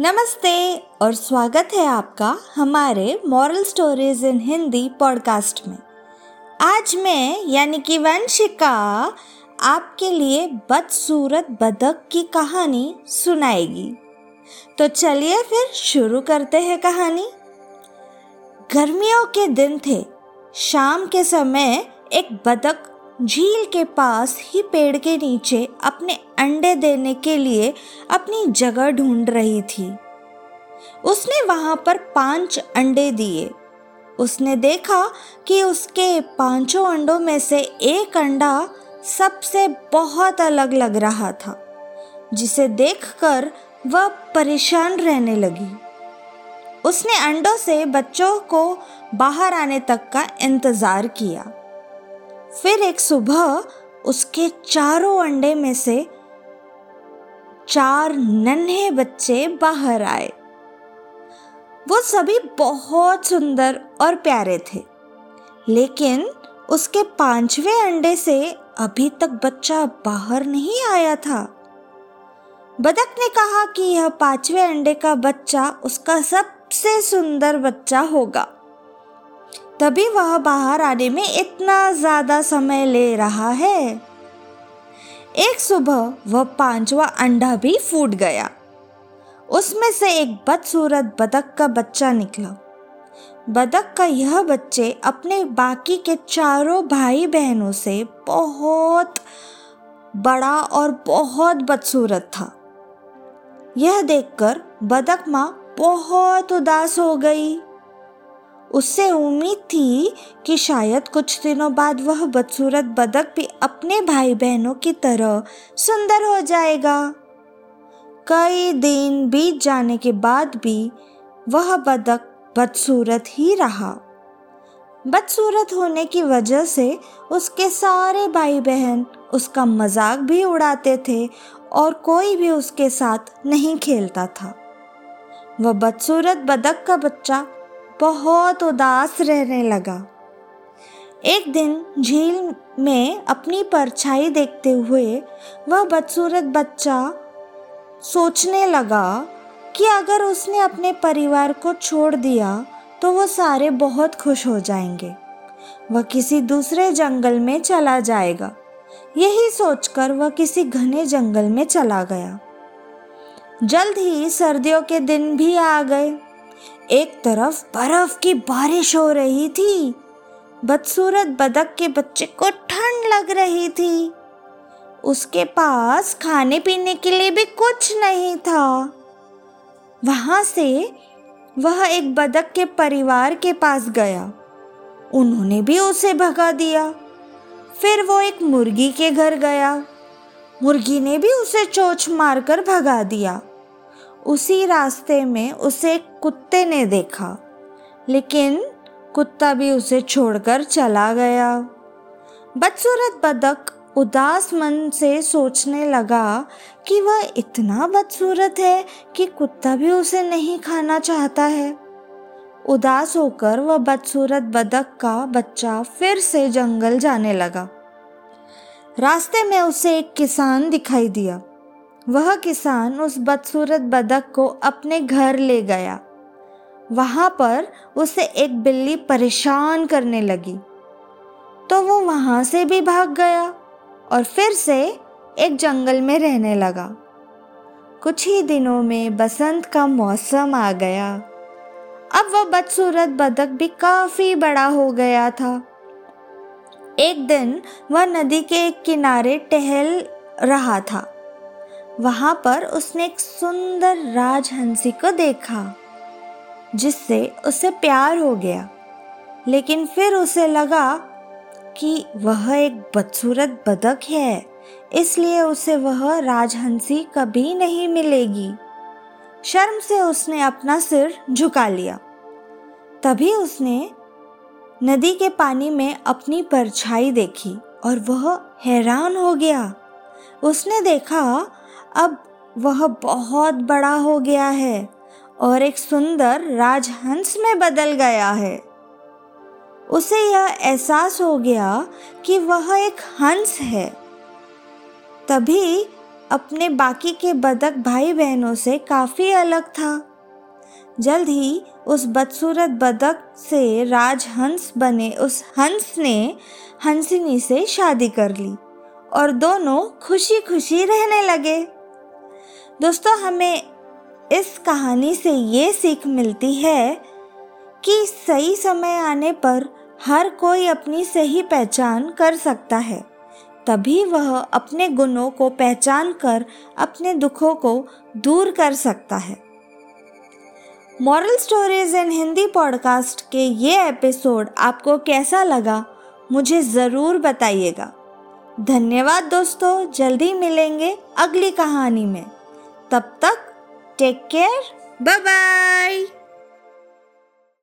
नमस्ते और स्वागत है आपका हमारे moral stories in Hindi podcast में। आज मैं, यानी कि वंशिका, आपके लिए बदसूरत बदक की कहानी सुनाएगी। तो चलिए फिर शुरू करते हैं कहानी। गर्मियों के दिन थे। शाम के समय एक बदक झील के पास ही पेड़ के नीचे अपने अंडे देने के लिए अपनी जगह ढूंढ रही थी। उसने वहाँ पर पाँच अंडे दिए। उसने देखा कि उसके पाँचों अंडों में से एक अंडा सबसे बहुत अलग लग रहा था, जिसे देखकर वह परेशान रहने लगी। उसने अंडों से बच्चों को बाहर आने तक का इंतज़ार किया। फिर एक सुबह उसके चारों अंडे में से चार नन्हे बच्चे बाहर आए। वो सभी बहुत सुंदर और प्यारे थे, लेकिन उसके पाँचवें अंडे से अभी तक बच्चा बाहर नहीं आया था। बदक ने कहा कि यह पाँचवें अंडे का बच्चा उसका सबसे सुंदर बच्चा होगा। तभी वह बाहर आने में इतना ज़्यादा समय ले रहा है। एक सुबह वह पांचवा अंडा भी फूट गया। उसमें से एक बदसूरत बदक का बच्चा निकला। बदक का यह बच्चे अपने बाकी के चारों भाई बहनों से बहुत बड़ा और बहुत बदसूरत था। यह देखकर बदक माँ बहुत उदास हो गई। उससे उम्मीद थी कि शायद कुछ दिनों बाद वह बदसूरत बदक भी अपने भाई बहनों की तरह सुंदर हो जाएगा। कई दिन बीत जाने के बाद भी वह बदक बदसूरत ही रहा। बदसूरत होने की वजह से उसके सारे भाई बहन उसका मज़ाक भी उड़ाते थे और कोई भी उसके साथ नहीं खेलता था। वह बदसूरत बदक का बच्चा बहुत उदास रहने लगा। एक दिन झील में अपनी परछाई देखते हुए वह बदसूरत बच्चा सोचने लगा कि अगर उसने अपने परिवार को छोड़ दिया तो वो सारे बहुत खुश हो जाएँगे। वह किसी दूसरे जंगल में चला जाएगा। यही सोचकर वह किसी घने जंगल में चला गया। जल्द ही सर्दियों के दिन भी आ गए। एक तरफ़ बर्फ़ की बारिश हो रही थी, बदसूरत बदक के बच्चे को ठंड लग रही थी। उसके पास खाने पीने के लिए भी कुछ नहीं था। वहाँ से वह एक बदक के परिवार के पास गया। उन्होंने भी उसे भगा दिया। फिर वो एक मुर्गी के घर गया। मुर्गी ने भी उसे चोच मारकर भगा दिया। उसी रास्ते में उसे कुत्ते ने देखा, लेकिन कुत्ता भी उसे छोड़कर चला गया। बदसूरत बदक उदास मन से सोचने लगा कि वह इतना बदसूरत है कि कुत्ता भी उसे नहीं खाना चाहता है। उदास होकर वह बदसूरत बदक का बच्चा फिर से जंगल जाने लगा। रास्ते में उसे एक किसान दिखाई दिया। वह किसान उस बदसूरत बदक को अपने घर ले गया। वहाँ पर उसे एक बिल्ली परेशान करने लगी। तो वो वहाँ से भी भाग गया और फिर से एक जंगल में रहने लगा। कुछ ही दिनों में बसंत का मौसम आ गया। अब वह बदसूरत बदक भी काफ़ी बड़ा हो गया था। एक दिन वह नदी के एक किनारे टहल रहा था। वहाँ पर उसने एक सुंदर राजहंसी को देखा, जिससे उसे प्यार हो गया। लेकिन फिर उसे लगा कि वह एक बदसूरत बदक है, इसलिए उसे वह राजहंसी कभी नहीं मिलेगी। शर्म से उसने अपना सिर झुका लिया। तभी उसने नदी के पानी में अपनी परछाई देखी और वह हैरान हो गया। उसने देखा अब वह बहुत बड़ा हो गया है और एक सुंदर राजहंस में बदल गया है। उसे यह एहसास हो गया कि वह एक हंस है। तभी अपने बाकी के बदक भाई बहनों से काफ़ी अलग था। जल्द ही उस बदसूरत बदक से राजहंस बने उस हंस ने हंसिनी से शादी कर ली और दोनों खुशी खुशी रहने लगे। दोस्तों, हमें इस कहानी से ये सीख मिलती है कि सही समय आने पर हर कोई अपनी सही पहचान कर सकता है। तभी वह अपने गुणों को पहचान कर अपने दुखों को दूर कर सकता है। Moral stories in Hindi podcast के ये एपिसोड आपको कैसा लगा, मुझे ज़रूर बताइएगा। धन्यवाद दोस्तों, जल्दी मिलेंगे अगली कहानी में। तब तक टेक केयर बाय बाय